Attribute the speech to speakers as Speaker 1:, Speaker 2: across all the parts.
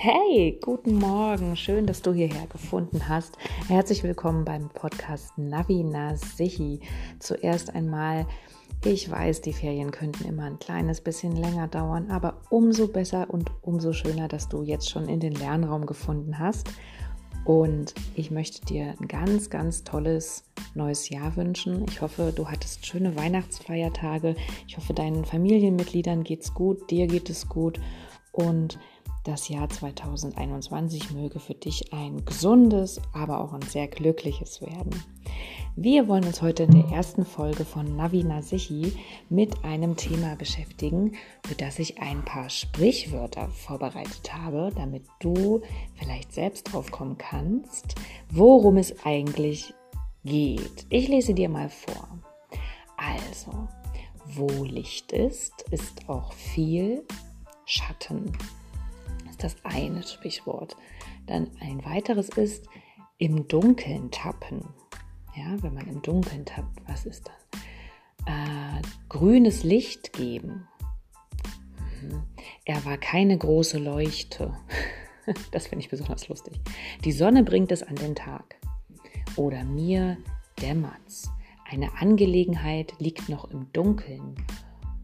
Speaker 1: Hey, guten Morgen. Schön, dass du hierher gefunden hast. Herzlich willkommen beim Podcast Navina Sichi. Zuerst einmal, ich weiß, die Ferien könnten immer ein kleines bisschen länger dauern, aber umso besser und umso schöner, dass du jetzt schon in den Lernraum gefunden hast. Und ich möchte dir ein ganz, ganz tolles neues Jahr wünschen. Ich hoffe, du hattest schöne Weihnachtsfeiertage. Ich hoffe, deinen Familienmitgliedern geht's gut, dir geht es gut. Und das Jahr 2021 möge für dich ein gesundes, aber auch ein sehr glückliches werden. Wir wollen uns heute in der ersten Folge von Navi Nasihi mit einem Thema beschäftigen, für das ich ein paar Sprichwörter vorbereitet habe, damit du vielleicht selbst drauf kommen kannst, worum es eigentlich geht. Ich lese dir mal vor. Also, wo Licht ist, ist auch viel Schatten ist das eine Sprichwort. Dann ein weiteres ist im Dunkeln tappen. Ja, wenn man im Dunkeln tappt, was ist das? Äh, grünes Licht geben. Mhm. Er war keine große Leuchte. Das finde ich besonders lustig. Die Sonne bringt es an den Tag. Oder mir dämmert's. Eine Angelegenheit liegt noch im Dunkeln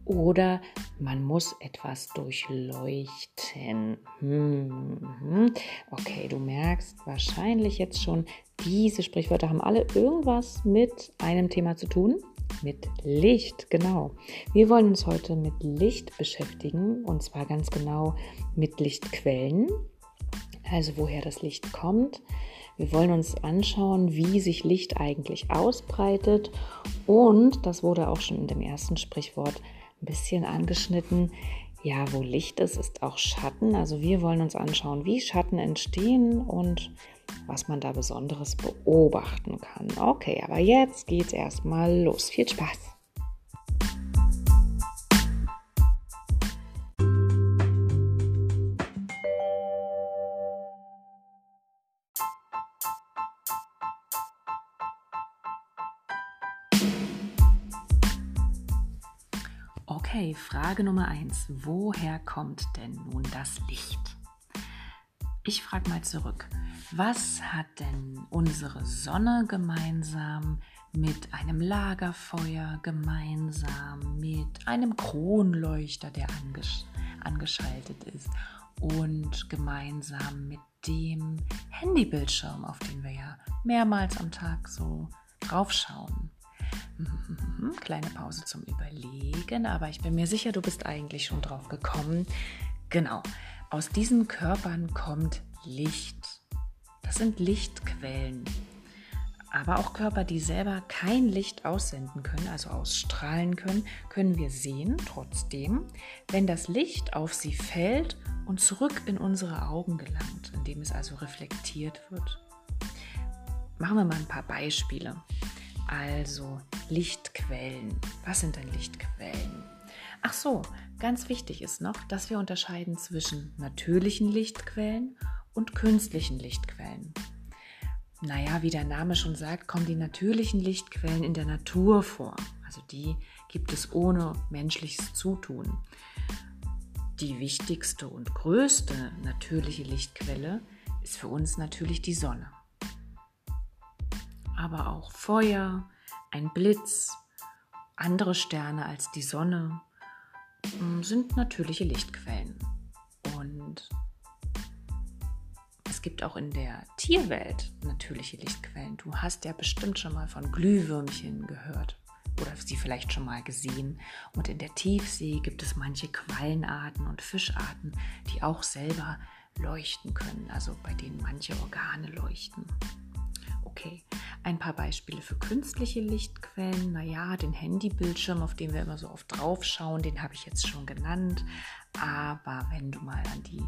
Speaker 1: oder man muss etwas durchleuchten. Hm. Okay, du merkst wahrscheinlich jetzt schon, diese Sprichwörter haben alle irgendwas mit einem Thema zu tun. Mit Licht, genau. Wir wollen uns heute mit Licht beschäftigen und zwar ganz genau mit Lichtquellen, also woher das Licht kommt. Wir wollen uns anschauen, wie sich Licht eigentlich ausbreitet und, das wurde auch schon in dem ersten Sprichwort ein bisschen angeschnitten. Ja, wo Licht ist, ist auch Schatten. Also wir wollen uns anschauen, wie Schatten entstehen und was man da Besonderes beobachten kann. Okay, aber jetzt geht's erstmal los. Viel Spaß! Frage Nummer eins. Woher kommt denn nun das Licht? Ich frage mal zurück. Was hat denn unsere Sonne gemeinsam mit einem Lagerfeuer, gemeinsam mit einem Kronleuchter, der angesch angeschaltet ist und gemeinsam mit dem Handybildschirm, auf den wir ja mehrmals am Tag so draufschauen? Kleine Pause zum Überlegen, aber ich bin mir sicher, du bist eigentlich schon drauf gekommen. Genau, aus diesen Körpern kommt Licht. Das sind Lichtquellen. Aber auch Körper, die selber kein Licht aussenden können, also ausstrahlen können, können wir sehen trotzdem, wenn das Licht auf sie fällt und zurück in unsere Augen gelangt, indem es also reflektiert wird. Machen wir mal ein paar Beispiele. Also Lichtquellen. Was sind denn Lichtquellen? Ach so, ganz wichtig ist noch, dass wir unterscheiden zwischen natürlichen Lichtquellen und künstlichen Lichtquellen. Naja, wie der Name schon sagt, kommen die natürlichen Lichtquellen in der Natur vor. Also die gibt es ohne menschliches Zutun. Die wichtigste und größte natürliche Lichtquelle ist für uns natürlich die Sonne aber auch Feuer, ein Blitz, andere Sterne als die Sonne mm, sind natürliche Lichtquellen. Und es gibt auch in der Tierwelt natürliche Lichtquellen. Du hast ja bestimmt schon mal von Glühwürmchen gehört oder sie vielleicht schon mal gesehen. Und in der Tiefsee gibt es manche Quallenarten und Fischarten, die auch selber leuchten können, also bei denen manche Organe leuchten. Okay, ein paar Beispiele für künstliche Lichtquellen. Naja, den Handybildschirm, auf den wir immer so oft drauf schauen, den habe ich jetzt schon genannt. Aber wenn du mal an die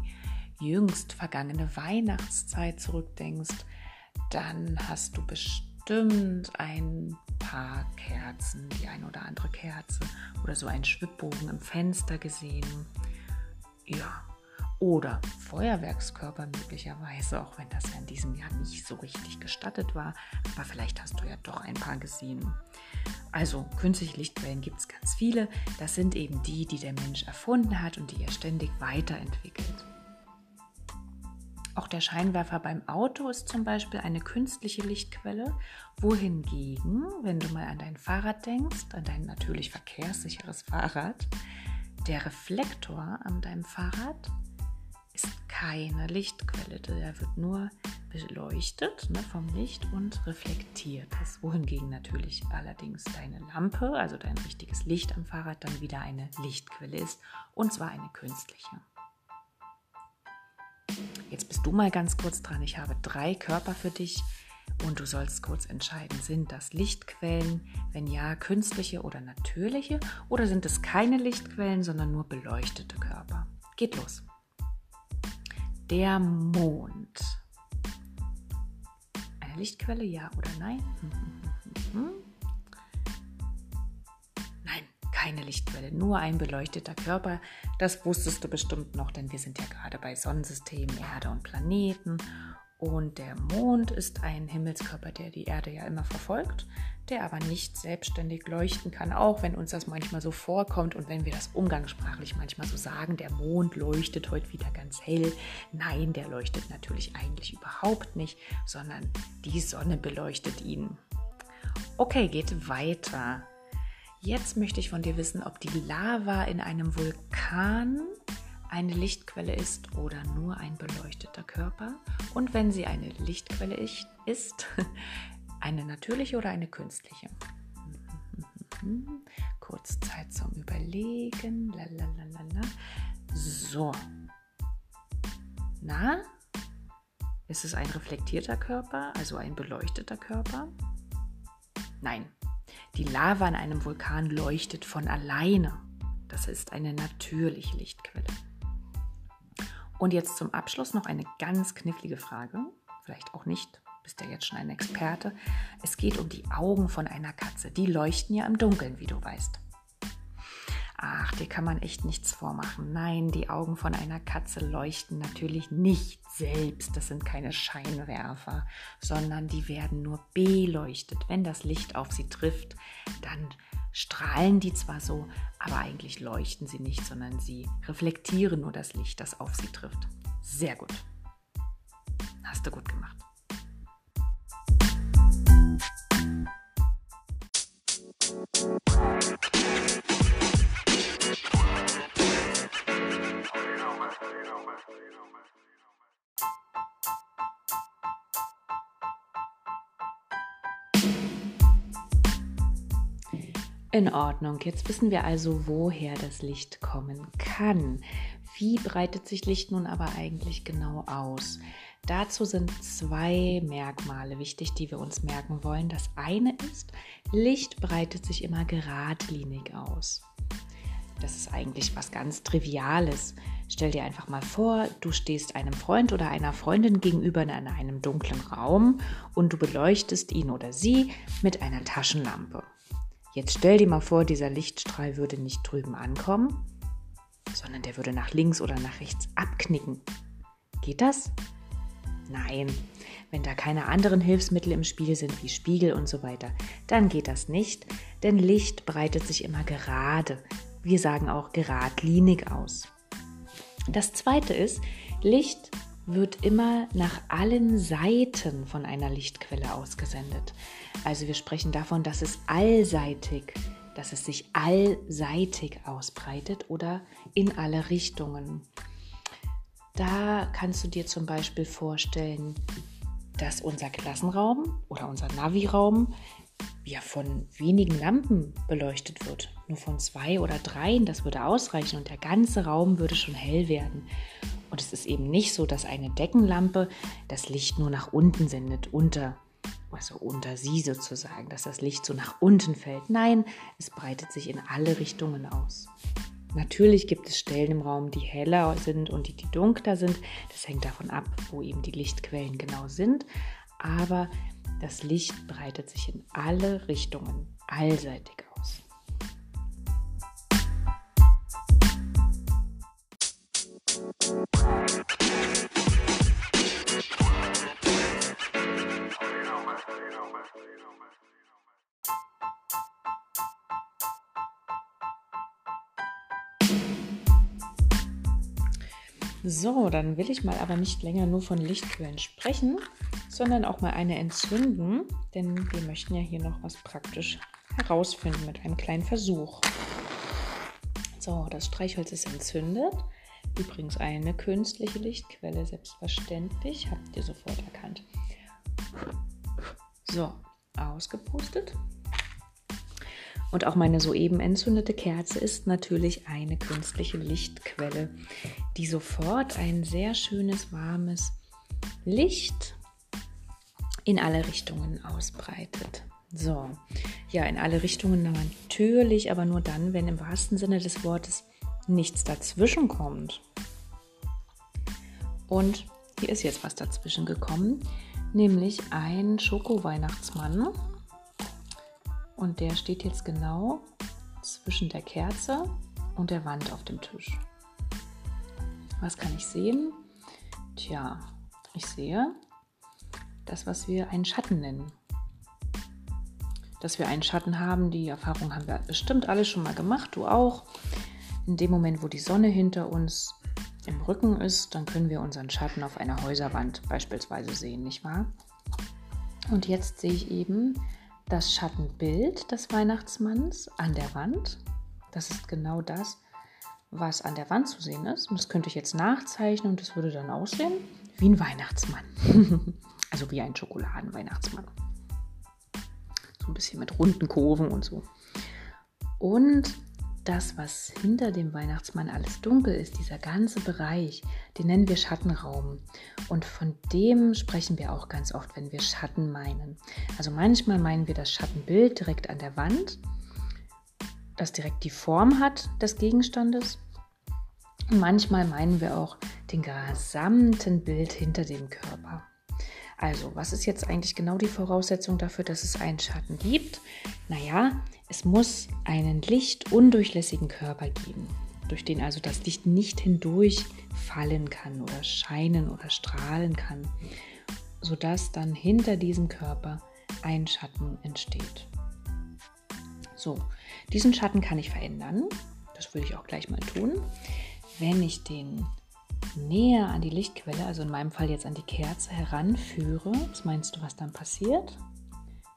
Speaker 1: jüngst vergangene Weihnachtszeit zurückdenkst, dann hast du bestimmt ein paar Kerzen, die ein oder andere Kerze oder so einen Schwibbogen im Fenster gesehen. Ja, oder Feuerwerkskörper möglicherweise, auch wenn das ja in diesem Jahr nicht so richtig gestattet war. Aber vielleicht hast du ja doch ein paar gesehen. Also künstliche Lichtquellen gibt es ganz viele. Das sind eben die, die der Mensch erfunden hat und die er ständig weiterentwickelt. Auch der Scheinwerfer beim Auto ist zum Beispiel eine künstliche Lichtquelle, wohingegen, wenn du mal an dein Fahrrad denkst, an dein natürlich verkehrssicheres Fahrrad, der Reflektor an deinem Fahrrad ist keine Lichtquelle. Der wird nur beleuchtet ne, vom Licht und reflektiert. Das, wohingegen natürlich allerdings deine Lampe, also dein richtiges Licht am Fahrrad, dann wieder eine Lichtquelle ist und zwar eine künstliche. Jetzt bist du mal ganz kurz dran. Ich habe drei Körper für dich und du sollst kurz entscheiden, sind das Lichtquellen? Wenn ja, künstliche oder natürliche? Oder sind es keine Lichtquellen, sondern nur beleuchtete Körper? Geht los. Der Mond. Eine Lichtquelle, ja oder nein? Nein, keine Lichtquelle, nur ein beleuchteter Körper. Das wusstest du bestimmt noch, denn wir sind ja gerade bei Sonnensystemen, Erde und Planeten. Und der Mond ist ein Himmelskörper, der die Erde ja immer verfolgt, der aber nicht selbstständig leuchten kann, auch wenn uns das manchmal so vorkommt und wenn wir das umgangssprachlich manchmal so sagen, der Mond leuchtet heute wieder ganz hell. Nein, der leuchtet natürlich eigentlich überhaupt nicht, sondern die Sonne beleuchtet ihn. Okay, geht weiter. Jetzt möchte ich von dir wissen, ob die Lava in einem Vulkan eine Lichtquelle ist oder nur ein beleuchteter Körper und wenn sie eine Lichtquelle ist, eine natürliche oder eine künstliche. Kurz Zeit zum Überlegen. Lalalala. So. Na? Ist es ein reflektierter Körper, also ein beleuchteter Körper? Nein. Die Lava in einem Vulkan leuchtet von alleine. Das ist eine natürliche Lichtquelle. Und jetzt zum Abschluss noch eine ganz knifflige Frage, vielleicht auch nicht, bist ja jetzt schon ein Experte. Es geht um die Augen von einer Katze. Die leuchten ja im Dunkeln, wie du weißt. Ach, dir kann man echt nichts vormachen. Nein, die Augen von einer Katze leuchten natürlich nicht selbst. Das sind keine Scheinwerfer, sondern die werden nur beleuchtet. Wenn das Licht auf sie trifft, dann strahlen die zwar so, aber eigentlich leuchten sie nicht, sondern sie reflektieren nur das Licht, das auf sie trifft. Sehr gut. Hast du gut gemacht. In Ordnung. Jetzt wissen wir also, woher das Licht kommen kann. Wie breitet sich Licht nun aber eigentlich genau aus? Dazu sind zwei Merkmale wichtig, die wir uns merken wollen. Das eine ist, Licht breitet sich immer geradlinig aus. Das ist eigentlich was ganz Triviales. Stell dir einfach mal vor, du stehst einem Freund oder einer Freundin gegenüber in einem dunklen Raum und du beleuchtest ihn oder sie mit einer Taschenlampe. Jetzt stell dir mal vor, dieser Lichtstrahl würde nicht drüben ankommen, sondern der würde nach links oder nach rechts abknicken. Geht das? Nein, wenn da keine anderen Hilfsmittel im Spiel sind wie Spiegel und so weiter, dann geht das nicht, denn Licht breitet sich immer gerade. Wir sagen auch geradlinig aus. Das zweite ist, Licht wird immer nach allen Seiten von einer Lichtquelle ausgesendet. Also wir sprechen davon, dass es allseitig, dass es sich allseitig ausbreitet oder in alle Richtungen. Da kannst du dir zum Beispiel vorstellen, dass unser Klassenraum oder unser Navi-Raum ja von wenigen Lampen beleuchtet wird. Nur von zwei oder dreien, das würde ausreichen und der ganze Raum würde schon hell werden. Und es ist eben nicht so, dass eine Deckenlampe das Licht nur nach unten sendet, unter, also unter sie sozusagen, dass das Licht so nach unten fällt. Nein, es breitet sich in alle Richtungen aus. Natürlich gibt es Stellen im Raum, die heller sind und die, die dunkler sind. Das hängt davon ab, wo eben die Lichtquellen genau sind. Aber das Licht breitet sich in alle Richtungen allseitig So, dann will ich mal aber nicht länger nur von Lichtquellen sprechen, sondern auch mal eine entzünden, denn wir möchten ja hier noch was praktisch herausfinden mit einem kleinen Versuch. So, das Streichholz ist entzündet. Übrigens eine künstliche Lichtquelle, selbstverständlich, habt ihr sofort erkannt. So, ausgepustet. Und auch meine soeben entzündete Kerze ist natürlich eine künstliche Lichtquelle, die sofort ein sehr schönes, warmes Licht in alle Richtungen ausbreitet. So, ja, in alle Richtungen natürlich, aber nur dann, wenn im wahrsten Sinne des Wortes nichts dazwischen kommt. Und hier ist jetzt was dazwischen gekommen, nämlich ein Schoko-Weihnachtsmann. Und der steht jetzt genau zwischen der Kerze und der Wand auf dem Tisch. Was kann ich sehen? Tja, ich sehe das, was wir einen Schatten nennen. Dass wir einen Schatten haben, die Erfahrung haben wir bestimmt alle schon mal gemacht, du auch. In dem Moment, wo die Sonne hinter uns im Rücken ist, dann können wir unseren Schatten auf einer Häuserwand beispielsweise sehen, nicht wahr? Und jetzt sehe ich eben das Schattenbild des Weihnachtsmanns an der Wand. Das ist genau das, was an der Wand zu sehen ist. Und das könnte ich jetzt nachzeichnen und das würde dann aussehen wie ein Weihnachtsmann. also wie ein Schokoladenweihnachtsmann. So ein bisschen mit runden Kurven und so. Und das, was hinter dem Weihnachtsmann alles dunkel ist, dieser ganze Bereich, den nennen wir Schattenraum. Und von dem sprechen wir auch ganz oft, wenn wir Schatten meinen. Also manchmal meinen wir das Schattenbild direkt an der Wand, das direkt die Form hat des Gegenstandes. Und manchmal meinen wir auch den gesamten Bild hinter dem Körper. Also, was ist jetzt eigentlich genau die Voraussetzung dafür, dass es einen Schatten gibt? Naja, es muss einen lichtundurchlässigen Körper geben, durch den also das Licht nicht hindurch fallen kann oder scheinen oder strahlen kann, sodass dann hinter diesem Körper ein Schatten entsteht. So, diesen Schatten kann ich verändern. Das will ich auch gleich mal tun. Wenn ich den näher an die Lichtquelle, also in meinem Fall jetzt an die Kerze, heranführe, was meinst du, was dann passiert?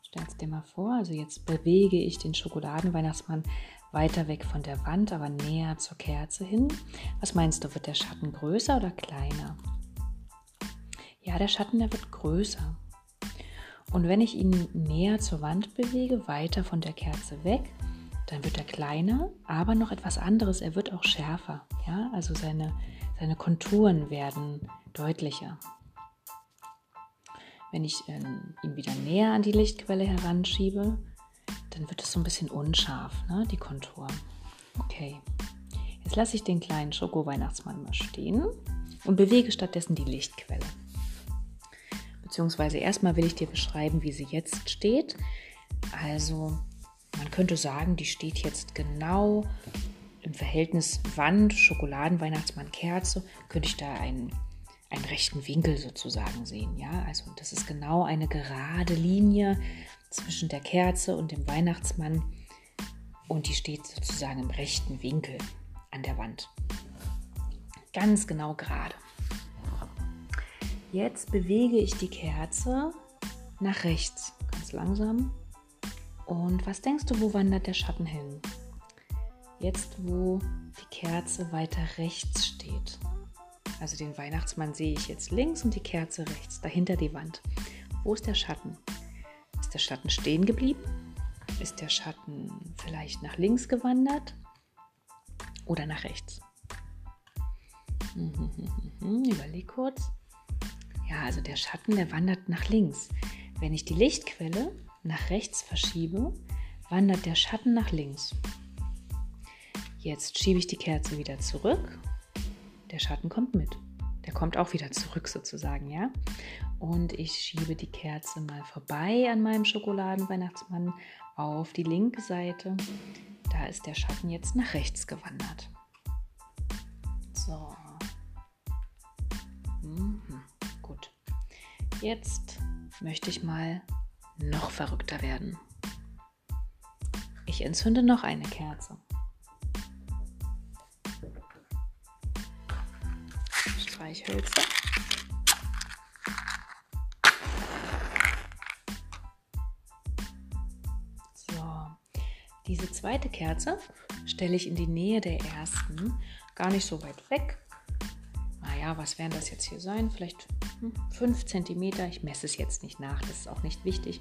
Speaker 1: Stell dir mal vor, also jetzt bewege ich den Schokoladenweihnachtsmann weiter weg von der Wand, aber näher zur Kerze hin. Was meinst du, wird der Schatten größer oder kleiner? Ja, der Schatten, der wird größer. Und wenn ich ihn näher zur Wand bewege, weiter von der Kerze weg, dann wird er kleiner, aber noch etwas anderes. Er wird auch schärfer. Ja, also seine seine Konturen werden deutlicher. Wenn ich ähm, ihn wieder näher an die Lichtquelle heranschiebe, dann wird es so ein bisschen unscharf, ne, die Konturen. Okay, jetzt lasse ich den kleinen Schoko-Weihnachtsmann mal stehen und bewege stattdessen die Lichtquelle. Beziehungsweise erstmal will ich dir beschreiben, wie sie jetzt steht. Also man könnte sagen, die steht jetzt genau im Verhältnis Wand, Schokoladenweihnachtsmann, Kerze, könnte ich da einen, einen rechten Winkel sozusagen sehen. Ja, also das ist genau eine gerade Linie zwischen der Kerze und dem Weihnachtsmann und die steht sozusagen im rechten Winkel an der Wand. Ganz genau gerade. Jetzt bewege ich die Kerze nach rechts, ganz langsam. Und was denkst du, wo wandert der Schatten hin? Jetzt, wo die Kerze weiter rechts steht. Also den Weihnachtsmann sehe ich jetzt links und die Kerze rechts, dahinter die Wand. Wo ist der Schatten? Ist der Schatten stehen geblieben? Ist der Schatten vielleicht nach links gewandert oder nach rechts? Überleg kurz. Ja, also der Schatten, der wandert nach links. Wenn ich die Lichtquelle nach rechts verschiebe, wandert der Schatten nach links. Jetzt schiebe ich die Kerze wieder zurück. Der Schatten kommt mit. Der kommt auch wieder zurück sozusagen, ja. Und ich schiebe die Kerze mal vorbei an meinem Schokoladenweihnachtsmann auf die linke Seite. Da ist der Schatten jetzt nach rechts gewandert. So. Mhm. Gut. Jetzt möchte ich mal noch verrückter werden. Ich entzünde noch eine Kerze. Streichhölzer. So, diese zweite Kerze stelle ich in die Nähe der ersten, gar nicht so weit weg. Naja, was werden das jetzt hier sein? Vielleicht 5 cm. Ich messe es jetzt nicht nach, das ist auch nicht wichtig.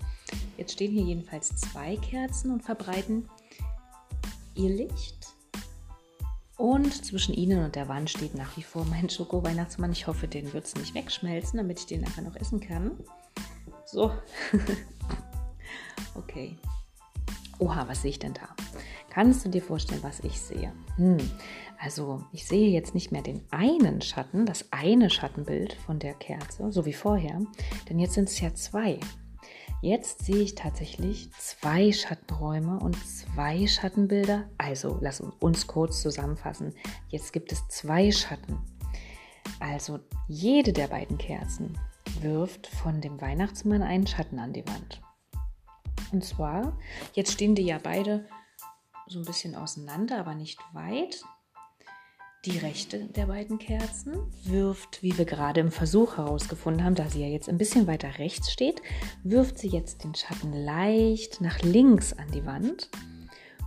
Speaker 1: Jetzt stehen hier jedenfalls zwei Kerzen und verbreiten ihr Licht. Und zwischen ihnen und der Wand steht nach wie vor mein Schoko-Weihnachtsmann. Ich hoffe, den wird es nicht wegschmelzen, damit ich den einfach noch essen kann. So. okay. Oha, was sehe ich denn da? Kannst du dir vorstellen, was ich sehe? Hm. Also ich sehe jetzt nicht mehr den einen Schatten, das eine Schattenbild von der Kerze, so wie vorher, denn jetzt sind es ja zwei. Jetzt sehe ich tatsächlich zwei Schattenräume und zwei Schattenbilder. Also lass uns kurz zusammenfassen. Jetzt gibt es zwei Schatten. Also jede der beiden Kerzen wirft von dem Weihnachtsmann einen Schatten an die Wand. Und zwar, jetzt stehen die ja beide so ein bisschen auseinander, aber nicht weit. Die rechte der beiden Kerzen wirft, wie wir gerade im Versuch herausgefunden haben, da sie ja jetzt ein bisschen weiter rechts steht, wirft sie jetzt den Schatten leicht nach links an die Wand.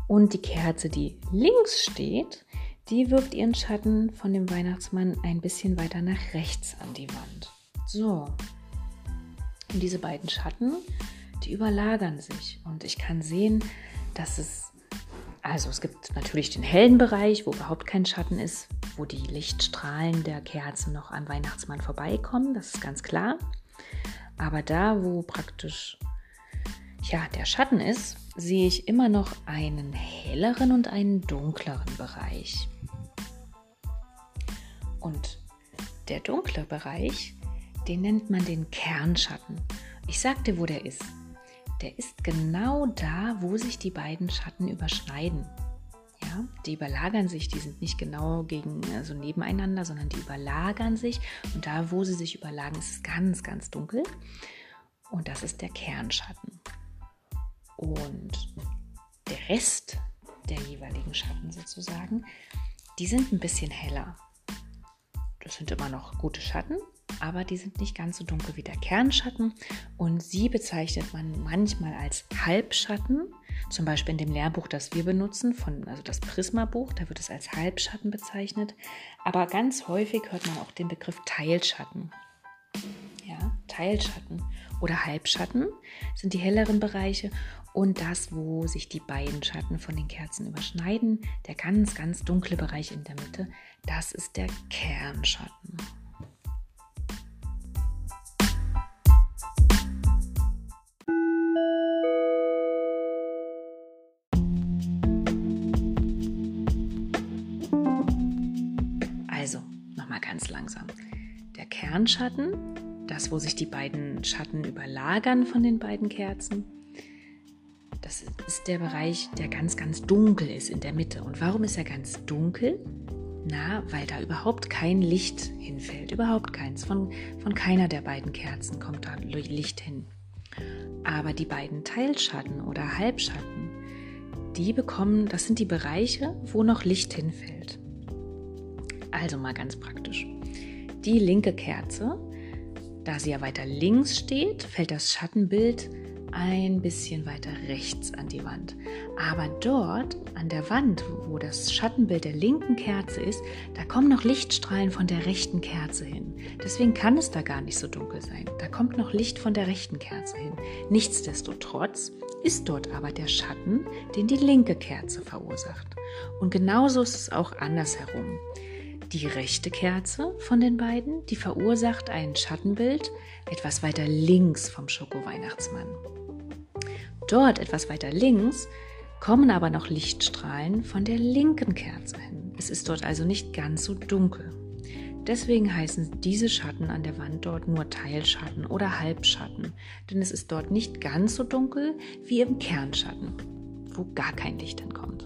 Speaker 1: Und die Kerze, die links steht, die wirft ihren Schatten von dem Weihnachtsmann ein bisschen weiter nach rechts an die Wand. So. Und diese beiden Schatten, die überlagern sich. Und ich kann sehen, dass es also es gibt natürlich den hellen Bereich, wo überhaupt kein Schatten ist, wo die Lichtstrahlen der Kerzen noch am Weihnachtsmann vorbeikommen, das ist ganz klar. Aber da, wo praktisch ja, der Schatten ist, sehe ich immer noch einen helleren und einen dunkleren Bereich. Und der dunkle Bereich, den nennt man den Kernschatten. Ich sagte, wo der ist der ist genau da, wo sich die beiden Schatten überschneiden. Ja, die überlagern sich, die sind nicht genau gegen, also nebeneinander, sondern die überlagern sich. Und da, wo sie sich überlagern, ist es ganz, ganz dunkel. Und das ist der Kernschatten. Und der Rest der jeweiligen Schatten sozusagen, die sind ein bisschen heller. Das sind immer noch gute Schatten, aber die sind nicht ganz so dunkel wie der Kernschatten und sie bezeichnet man manchmal als Halbschatten. Zum Beispiel in dem Lehrbuch, das wir benutzen, von, also das Prisma-Buch, da wird es als Halbschatten bezeichnet. Aber ganz häufig hört man auch den Begriff Teilschatten. Ja, Teilschatten oder Halbschatten sind die helleren Bereiche und das, wo sich die beiden Schatten von den Kerzen überschneiden, der ganz, ganz dunkle Bereich in der Mitte, das ist der Kernschatten. Langsam. Der Kernschatten, das, wo sich die beiden Schatten überlagern von den beiden Kerzen, das ist der Bereich, der ganz, ganz dunkel ist in der Mitte. Und warum ist er ganz dunkel? Na, weil da überhaupt kein Licht hinfällt. Überhaupt keins. Von, von keiner der beiden Kerzen kommt da Licht hin. Aber die beiden Teilschatten oder Halbschatten, die bekommen, das sind die Bereiche, wo noch Licht hinfällt. Also mal ganz praktisch. Die linke Kerze, da sie ja weiter links steht, fällt das Schattenbild ein bisschen weiter rechts an die Wand. Aber dort an der Wand, wo das Schattenbild der linken Kerze ist, da kommen noch Lichtstrahlen von der rechten Kerze hin. Deswegen kann es da gar nicht so dunkel sein. Da kommt noch Licht von der rechten Kerze hin. Nichtsdestotrotz ist dort aber der Schatten, den die linke Kerze verursacht. Und genauso ist es auch andersherum. Die rechte Kerze von den beiden, die verursacht ein Schattenbild etwas weiter links vom Schoko-Weihnachtsmann. Dort etwas weiter links kommen aber noch Lichtstrahlen von der linken Kerze hin. Es ist dort also nicht ganz so dunkel. Deswegen heißen diese Schatten an der Wand dort nur Teilschatten oder Halbschatten, denn es ist dort nicht ganz so dunkel wie im Kernschatten, wo gar kein Licht hinkommt.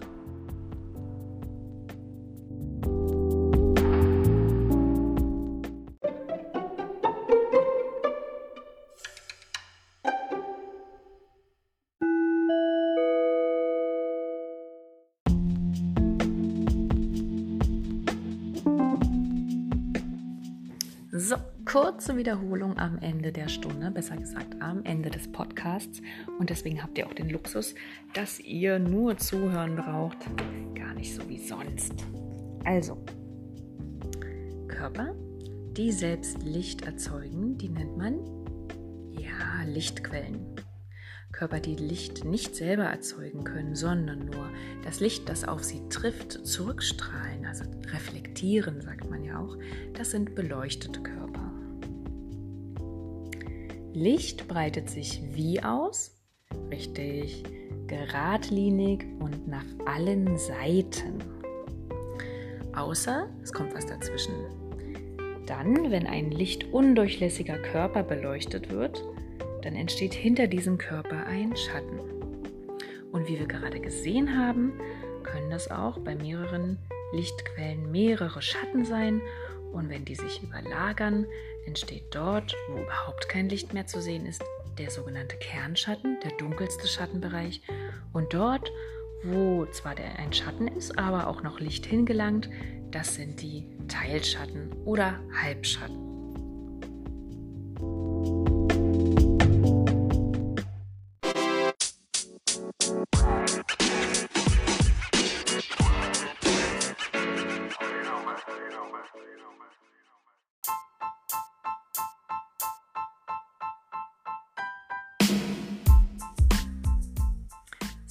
Speaker 1: So, kurze Wiederholung am Ende der Stunde, besser gesagt am Ende des Podcasts. Und deswegen habt ihr auch den Luxus, dass ihr nur zuhören braucht, gar nicht so wie sonst. Also, Körper, die selbst Licht erzeugen, die nennt man ja Lichtquellen. Körper, die Licht nicht selber erzeugen können, sondern nur das Licht, das auf sie trifft, zurückstrahlen, also reflektieren, sagt man ja auch, das sind beleuchtete Körper. Licht breitet sich wie aus? Richtig, geradlinig und nach allen Seiten. Außer es kommt was dazwischen. Dann, wenn ein lichtundurchlässiger Körper beleuchtet wird, dann entsteht hinter diesem Körper ein Schatten. Und wie wir gerade gesehen haben, können das auch bei mehreren Lichtquellen mehrere Schatten sein. Und wenn die sich überlagern, entsteht dort, wo überhaupt kein Licht mehr zu sehen ist, der sogenannte Kernschatten, der dunkelste Schattenbereich. Und dort, wo zwar der ein Schatten ist, aber auch noch Licht hingelangt, das sind die Teilschatten oder Halbschatten.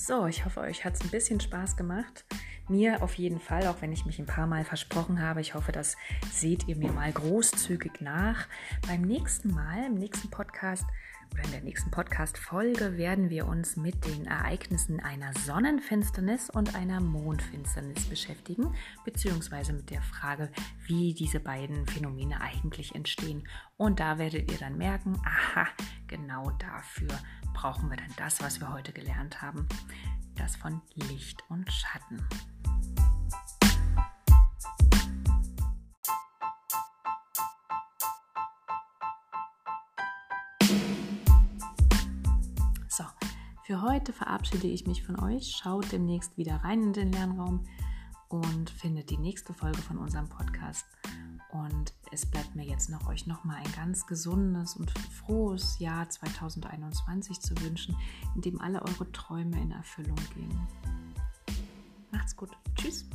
Speaker 1: So, ich hoffe, euch hat es ein bisschen Spaß gemacht. Mir auf jeden Fall, auch wenn ich mich ein paar Mal versprochen habe. Ich hoffe, das seht ihr mir mal großzügig nach. Beim nächsten Mal, im nächsten Podcast oder in der nächsten Podcast-Folge werden wir uns mit den Ereignissen einer Sonnenfinsternis und einer Mondfinsternis beschäftigen, beziehungsweise mit der Frage, wie diese beiden Phänomene eigentlich entstehen. Und da werdet ihr dann merken, aha, genau dafür brauchen wir dann das, was wir heute gelernt haben, das von Licht und Schatten. Für heute verabschiede ich mich von euch. Schaut demnächst wieder rein in den Lernraum und findet die nächste Folge von unserem Podcast. Und es bleibt mir jetzt noch euch nochmal ein ganz gesundes und frohes Jahr 2021 zu wünschen, in dem alle eure Träume in Erfüllung gehen. Macht's gut. Tschüss.